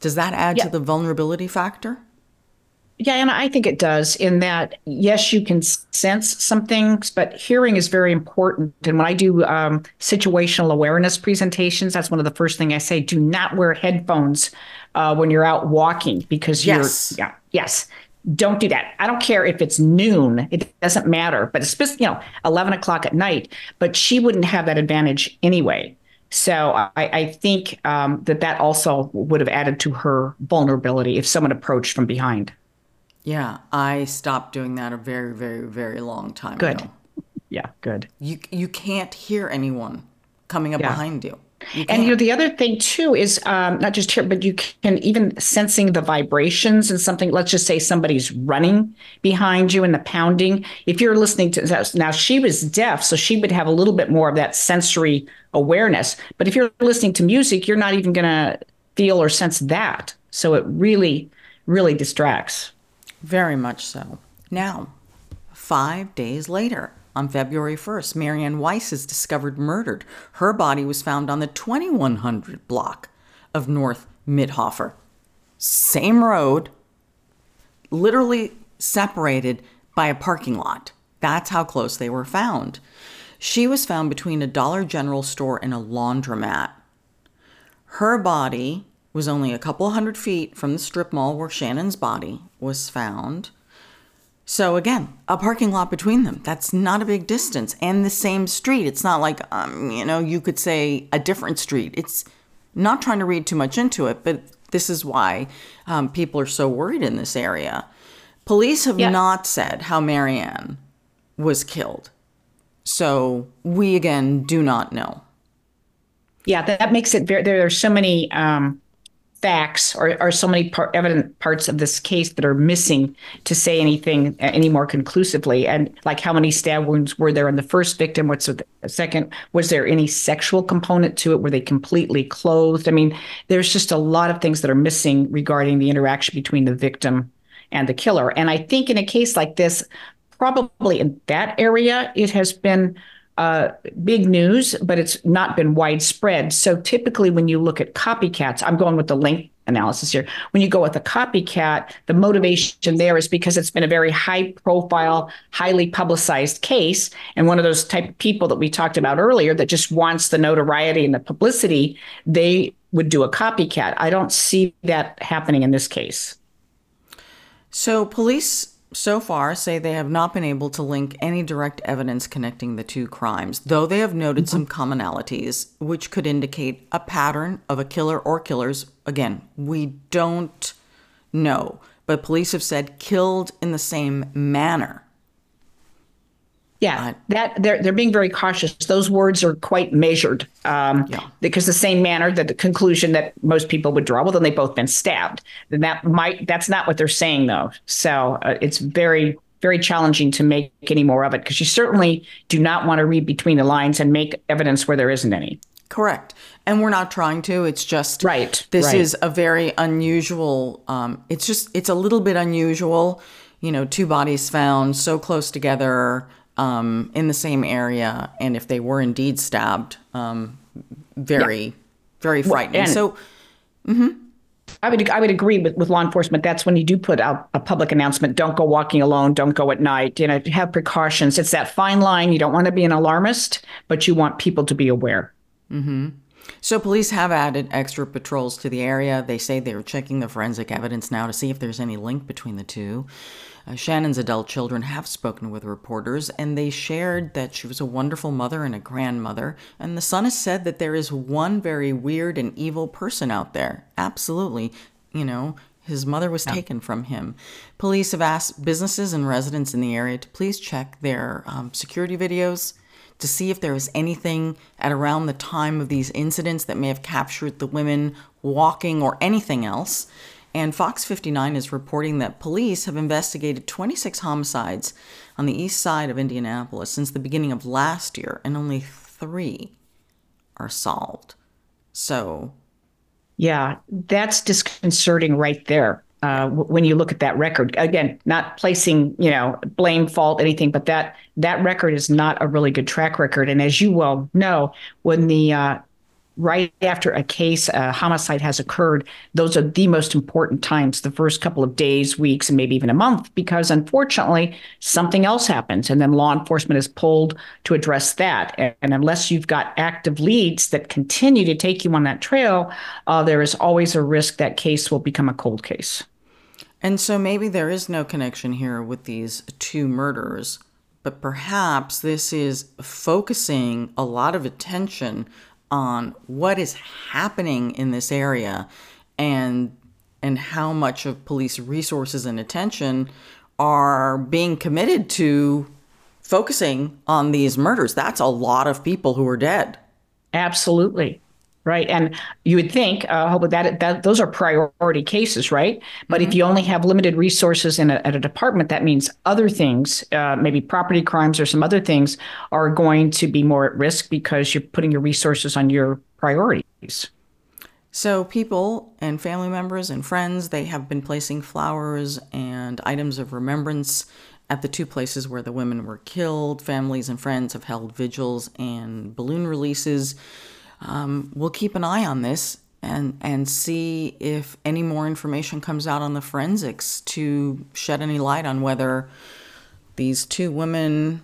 does that add yeah. to the vulnerability factor? Yeah, and I think it does in that, yes, you can sense some things, but hearing is very important. And when I do um, situational awareness presentations, that's one of the first things I say do not wear headphones uh, when you're out walking because yes. you're, yeah, yes. Don't do that. I don't care if it's noon. It doesn't matter. But it's just, you know, 11 o'clock at night. But she wouldn't have that advantage anyway. So I, I think um, that that also would have added to her vulnerability if someone approached from behind. Yeah, I stopped doing that a very, very, very long time good. ago. Yeah, good. You you can't hear anyone coming up yeah. behind you. you and you know the other thing too is um, not just here, but you can even sensing the vibrations and something. Let's just say somebody's running behind you and the pounding. If you're listening to now, she was deaf, so she would have a little bit more of that sensory awareness. But if you're listening to music, you're not even going to feel or sense that. So it really, really distracts. Very much so. Now, five days later, on February 1st, Marianne Weiss is discovered murdered. Her body was found on the 2100 block of North Mitthoeffer. Same road, literally separated by a parking lot. That's how close they were found. She was found between a Dollar General store and a laundromat. Her body was only a couple hundred feet from the strip mall where Shannon's body was found. So again, a parking lot between them. That's not a big distance and the same street. It's not like um, you know, you could say a different street. It's not trying to read too much into it, but this is why um, people are so worried in this area. Police have yeah. not said how Marianne was killed. So we again do not know. Yeah, that makes it very. There are so many um, facts or, or so many par- evident parts of this case that are missing to say anything uh, any more conclusively. And like, how many stab wounds were there in the first victim? What's the second? Was there any sexual component to it? Were they completely clothed? I mean, there's just a lot of things that are missing regarding the interaction between the victim and the killer. And I think in a case like this, probably in that area, it has been uh, big news, but it's not been widespread. So typically, when you look at copycats, I'm going with the link analysis here. When you go with a copycat, the motivation there is because it's been a very high profile, highly publicized case. And one of those type of people that we talked about earlier that just wants the notoriety and the publicity, they would do a copycat. I don't see that happening in this case. So police so far say they have not been able to link any direct evidence connecting the two crimes, though they have noted some commonalities which could indicate a pattern of a killer or killers. Again, we don't know, but police have said killed in the same manner. Yeah, uh, that they're they're being very cautious. Those words are quite measured, um, yeah. because the same manner that the conclusion that most people would draw. Well, then they've both been stabbed. Then that might that's not what they're saying though. So uh, it's very very challenging to make any more of it because you certainly do not want to read between the lines and make evidence where there isn't any. Correct. And we're not trying to. It's just right. This right. is a very unusual. Um, it's just it's a little bit unusual. You know, two bodies found so close together um, in the same area, and if they were indeed stabbed, um, very, yeah. very frightening. Well, so, mm-hmm. I would I would agree with, with law enforcement. That's when you do put out a public announcement. Don't go walking alone. Don't go at night. You know, have precautions. It's that fine line. You don't want to be an alarmist, but you want people to be aware. Mm-hmm. So police have added extra patrols to the area. They say they're checking the forensic evidence now to see if there's any link between the two. Uh, Shannon's adult children have spoken with reporters, and they shared that she was a wonderful mother and a grandmother. And the son has said that there is one very weird and evil person out there. Absolutely. You know, his mother was yeah. taken from him. Police have asked businesses and residents in the area to please check their um, security videos to see if there was anything at around the time of these incidents that may have captured the women walking or anything else. And Fox 59 is reporting that police have investigated 26 homicides on the east side of Indianapolis since the beginning of last year, and only three are solved. So. Yeah, that's disconcerting right there. Uh, when you look at that record, again, not placing you know blame, fault, anything, but that that record is not a really good track record. And as you well know, when the uh, right after a case, a homicide has occurred, those are the most important times, the first couple of days, weeks, and maybe even a month, because unfortunately, something else happens. And then law enforcement is pulled to address that. And unless you've got active leads that continue to take you on that trail, uh, there is always a risk that case will become a cold case. And so maybe there is no connection here with these two murders, but perhaps this is focusing a lot of attention on what is happening in this area and and how much of police resources and attention are being committed to focusing on these murders. That's a lot of people who are dead. Absolutely. Right. And you would think, uh, that, that those are priority cases, right? But mm-hmm. if you only have limited resources in a, at a department, that means other things, uh, maybe property crimes or some other things, are going to be more at risk because you're putting your resources on your priorities. So, people and family members and friends, they have been placing flowers and items of remembrance at the two places where the women were killed. Families and friends have held vigils and balloon releases. Um, we'll keep an eye on this and and see if any more information comes out on the forensics to shed any light on whether these two women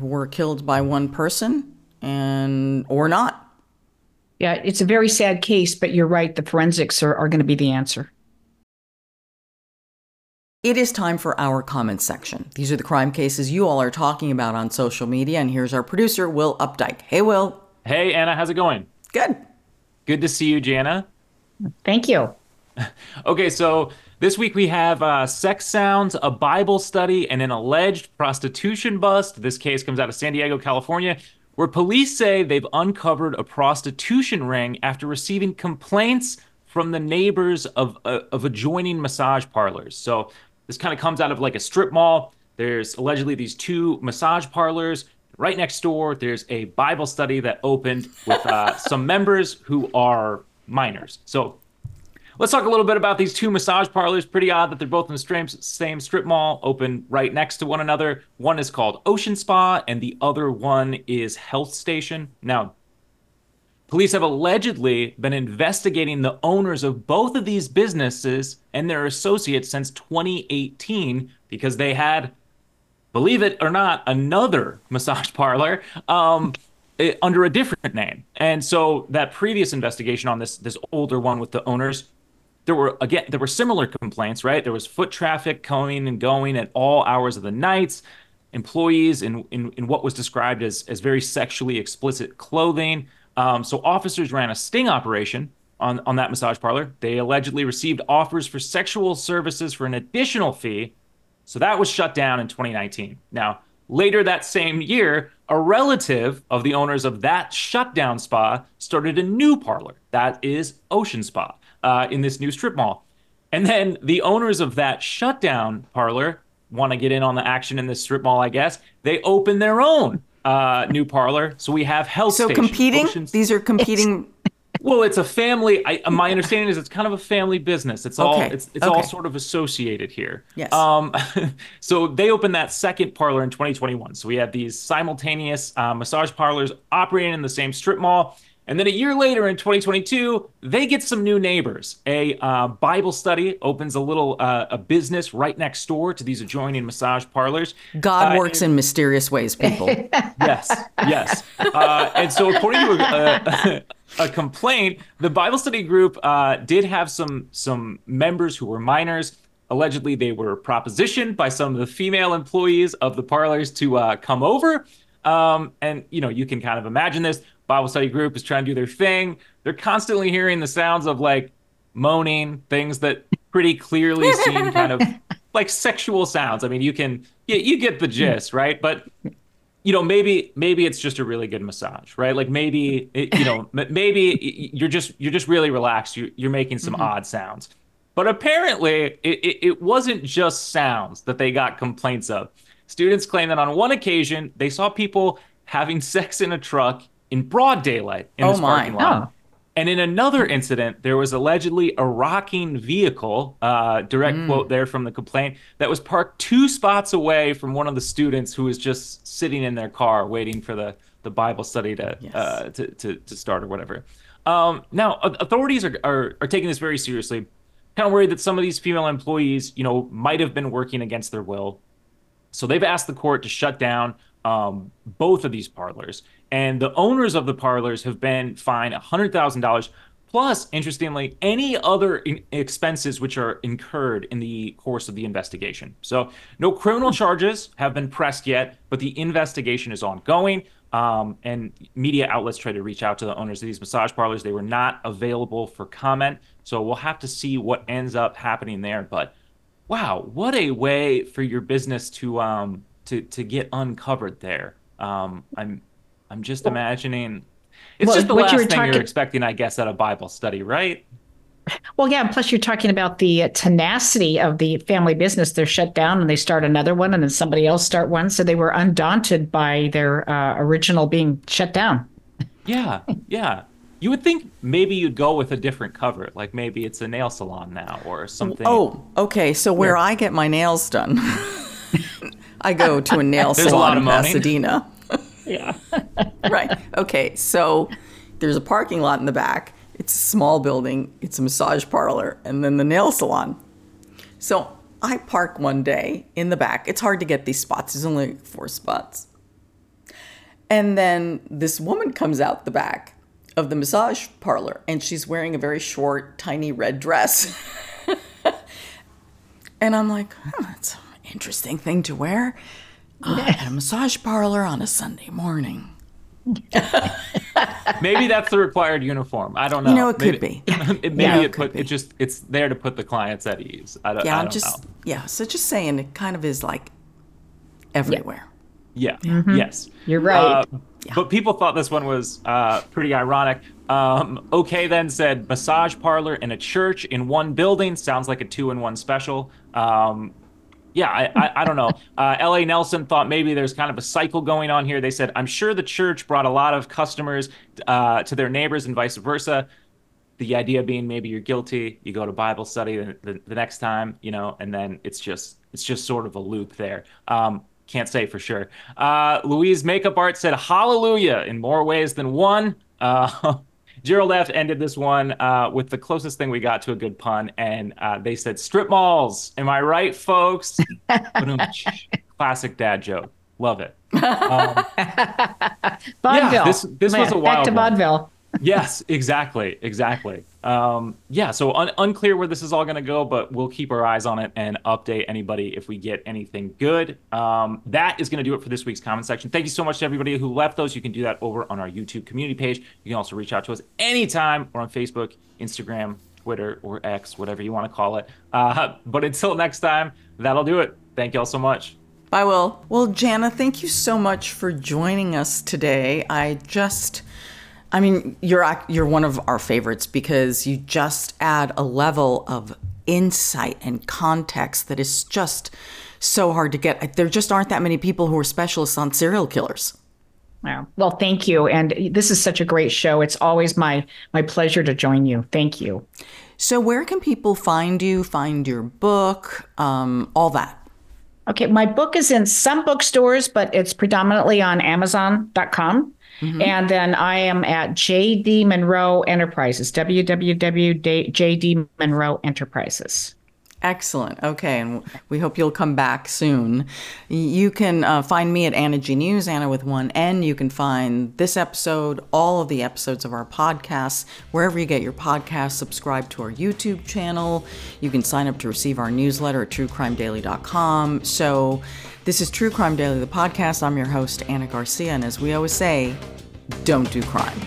were killed by one person and or not. Yeah, it's a very sad case, but you're right. The forensics are, are going to be the answer. It is time for our comment section. These are the crime cases you all are talking about on social media, and here's our producer, Will Updike. Hey, Will. Hey, Ana, how's it going? Good. Good to see you, Jana. Thank you. okay, so this week we have uh, sex sounds, a Bible study, and an alleged prostitution bust. This case comes out of San Diego, California, where police say they've uncovered a prostitution ring after receiving complaints from the neighbors of, uh, of adjoining massage parlors. So this kind of comes out of like a strip mall. There's allegedly these two massage parlors. Right next door, there's a Bible study that opened with uh, some members who are minors. So let's talk a little bit about these two massage parlors. Pretty odd that they're both in the same strip mall, open right next to one another. One is called Ocean Spa, and the other one is Health Station. Now, Police have allegedly been investigating the owners of both of these businesses and their associates since 2018 because they had, believe it or not, another massage parlor um, under a different name. And so that previous investigation on this this older one with the owners, there were again there were similar complaints, right? There was foot traffic coming and going at all hours of the nights. Employees in, in, in what was described as, as very sexually explicit clothing, um, so officers ran a sting operation on, on that massage parlor. They allegedly received offers for sexual services for an additional fee. So that was shut down in 2019. Now, later that same year, a relative of the owners of that shutdown spa started a new parlor. That is Ocean Spa uh, in this new strip mall. And then the owners of that shutdown parlor want to get in on the action in this strip mall, I guess. They open their own uh, new parlor. So we have health. So station, competing. Oceans. These are competing. Well, it's a family. I, my understanding is it's kind of a family business. It's all Okay. it's it's Okay. all sort of associated here. Yes. Um, so they opened that second parlor in 2021. So we have these simultaneous uh, massage parlors operating in the same strip mall. And then a year later in 2022, they get some new neighbors. A uh, Bible study opens a little uh, a business right next door to these adjoining massage parlors. God Uh, works in mysterious ways, people. yes, yes. Uh, and so, according to a, a, complaint, the Bible study group uh, did have some some members who were minors. Allegedly, they were propositioned by some of the female employees of the parlors to uh, come over. Um, and you know, you can kind of imagine this. Bible study group is trying to do their thing. They're constantly hearing the sounds of like moaning, things that pretty clearly seem kind of like sexual sounds. I mean, you can you, you get the gist, right? But you know maybe maybe it's just a really good massage right? Like maybe it, you know maybe you're just you're just really relaxed. You, you're making some mm-hmm. odd sounds. But apparently it, it, it wasn't just sounds that they got complaints of. Students claim that on one occasion they saw people having sex in a truck in broad daylight in Oh this my. parking lot. Oh. And in another incident, there was allegedly a rocking vehicle, uh, direct quote there from the complaint, that was parked two spots away from one of the students who was just sitting in their car waiting for the, the Bible study to, Yes. uh, to, to, to start or whatever. Um, now, authorities are, are, are taking this very seriously. Kind of worried that some of these female employees, you know, might have been working against their will. So they've asked the court to shut down um, both of these parlors. And the owners of the parlors have been fined $100,000 plus, interestingly, any other expenses which are incurred in the course of the investigation. So no criminal charges have been pressed yet, but the investigation is ongoing. Um, and media outlets tried to reach out to the owners of these massage parlors. They were not available for comment. So we'll have to see what ends up happening there. But wow, what a way for your business to um to to get uncovered there. Um, I'm I'm just imagining. It's Well, just the what last you thing were you're expecting, I guess, at a Bible study, right? Well, yeah. and Plus, you're talking about the tenacity of the family business. They're shut down and they start another one, and then somebody else start one. So they were undaunted by their uh, original being shut down. Yeah, yeah. You would think maybe you'd go with a different cover, like maybe it's a nail salon now or something. Oh, okay. So where I get my nails done, I go to a nail There's a salon lot of in moaning. Pasadena. Yeah. right. Okay. So there's a parking lot in the back. It's a small building. It's a massage parlor, and then the nail salon. So I park one day in the back. It's hard to get these spots. There's only four spots. And then this woman comes out the back of the massage parlor, and she's wearing a very short, tiny red dress. and I'm like, huh, that's an interesting thing to wear uh, at a massage parlor on a Sunday morning. Maybe that's the required uniform. I don't know. You know, it could be. it, maybe Yeah, it, it could put be. it just it's there to put the clients at ease. I don't, Yeah, I I'm just know. yeah. So just saying, it kind of is like everywhere. Yeah. Mm-hmm. Yes. You're right. Uh, But people thought this one was uh, pretty ironic. Um, okay, then said massage parlor and a church in one building sounds like a two in one special. Um, yeah, I, I, I don't know. Uh, L.A. Nelson thought maybe there's kind of a cycle going on here. They said, I'm sure the church brought a lot of customers uh, to their neighbors and vice versa. The idea being maybe you're guilty, you go to Bible study the, the, the next time, you know, and then it's just it's just sort of a loop there. Um, can't say for sure. Uh, Louise Makeup Art said hallelujah in more ways than one. Uh, Gerald F ended this one uh, with the closest thing we got to a good pun, and uh, they said strip malls. Am I right, folks? Classic dad joke. Love it. Um, Vaudeville. this- this was a wild Back to vaudeville. Yes, exactly, exactly. Um, yeah, so un- unclear where this is all going to go, but we'll keep our eyes on it and update anybody if we get anything good. Um, that is going to do it for this week's comment section. Thank you so much to everybody who left those. You can do that over on our YouTube community page. You can also reach out to us anytime or on Facebook, Instagram, Twitter, or X, whatever you want to call it. Uh, but until next time, that'll do it. Thank you all so much. Bye, Will. Well, Jana, thank you so much for joining us today. I just, I mean, you're you're one of our favorites because you just add a level of insight and context that is just so hard to get. There just aren't that many people who are specialists on serial killers. Wow. Well, thank you. And this is such a great show. It's always my my pleasure to join you. Thank you. So, where can people find you, find your book, um, all that? Okay, my book is in some bookstores, but it's predominantly on Amazon.com. And then I am at JD Monroe Enterprises, www.jd Monroe Enterprises. Excellent. Okay, and we hope you'll come back soon. You can uh, find me at Ana G News, Ana with one N. You can find this episode, all of the episodes of our podcasts, wherever you get your podcasts. Subscribe to our YouTube channel. You can sign up to receive our newsletter at truecrimedaily.com. So, this is True Crime Daily, the podcast. I'm your host, Ana Garcia, and as we always say, don't do crime.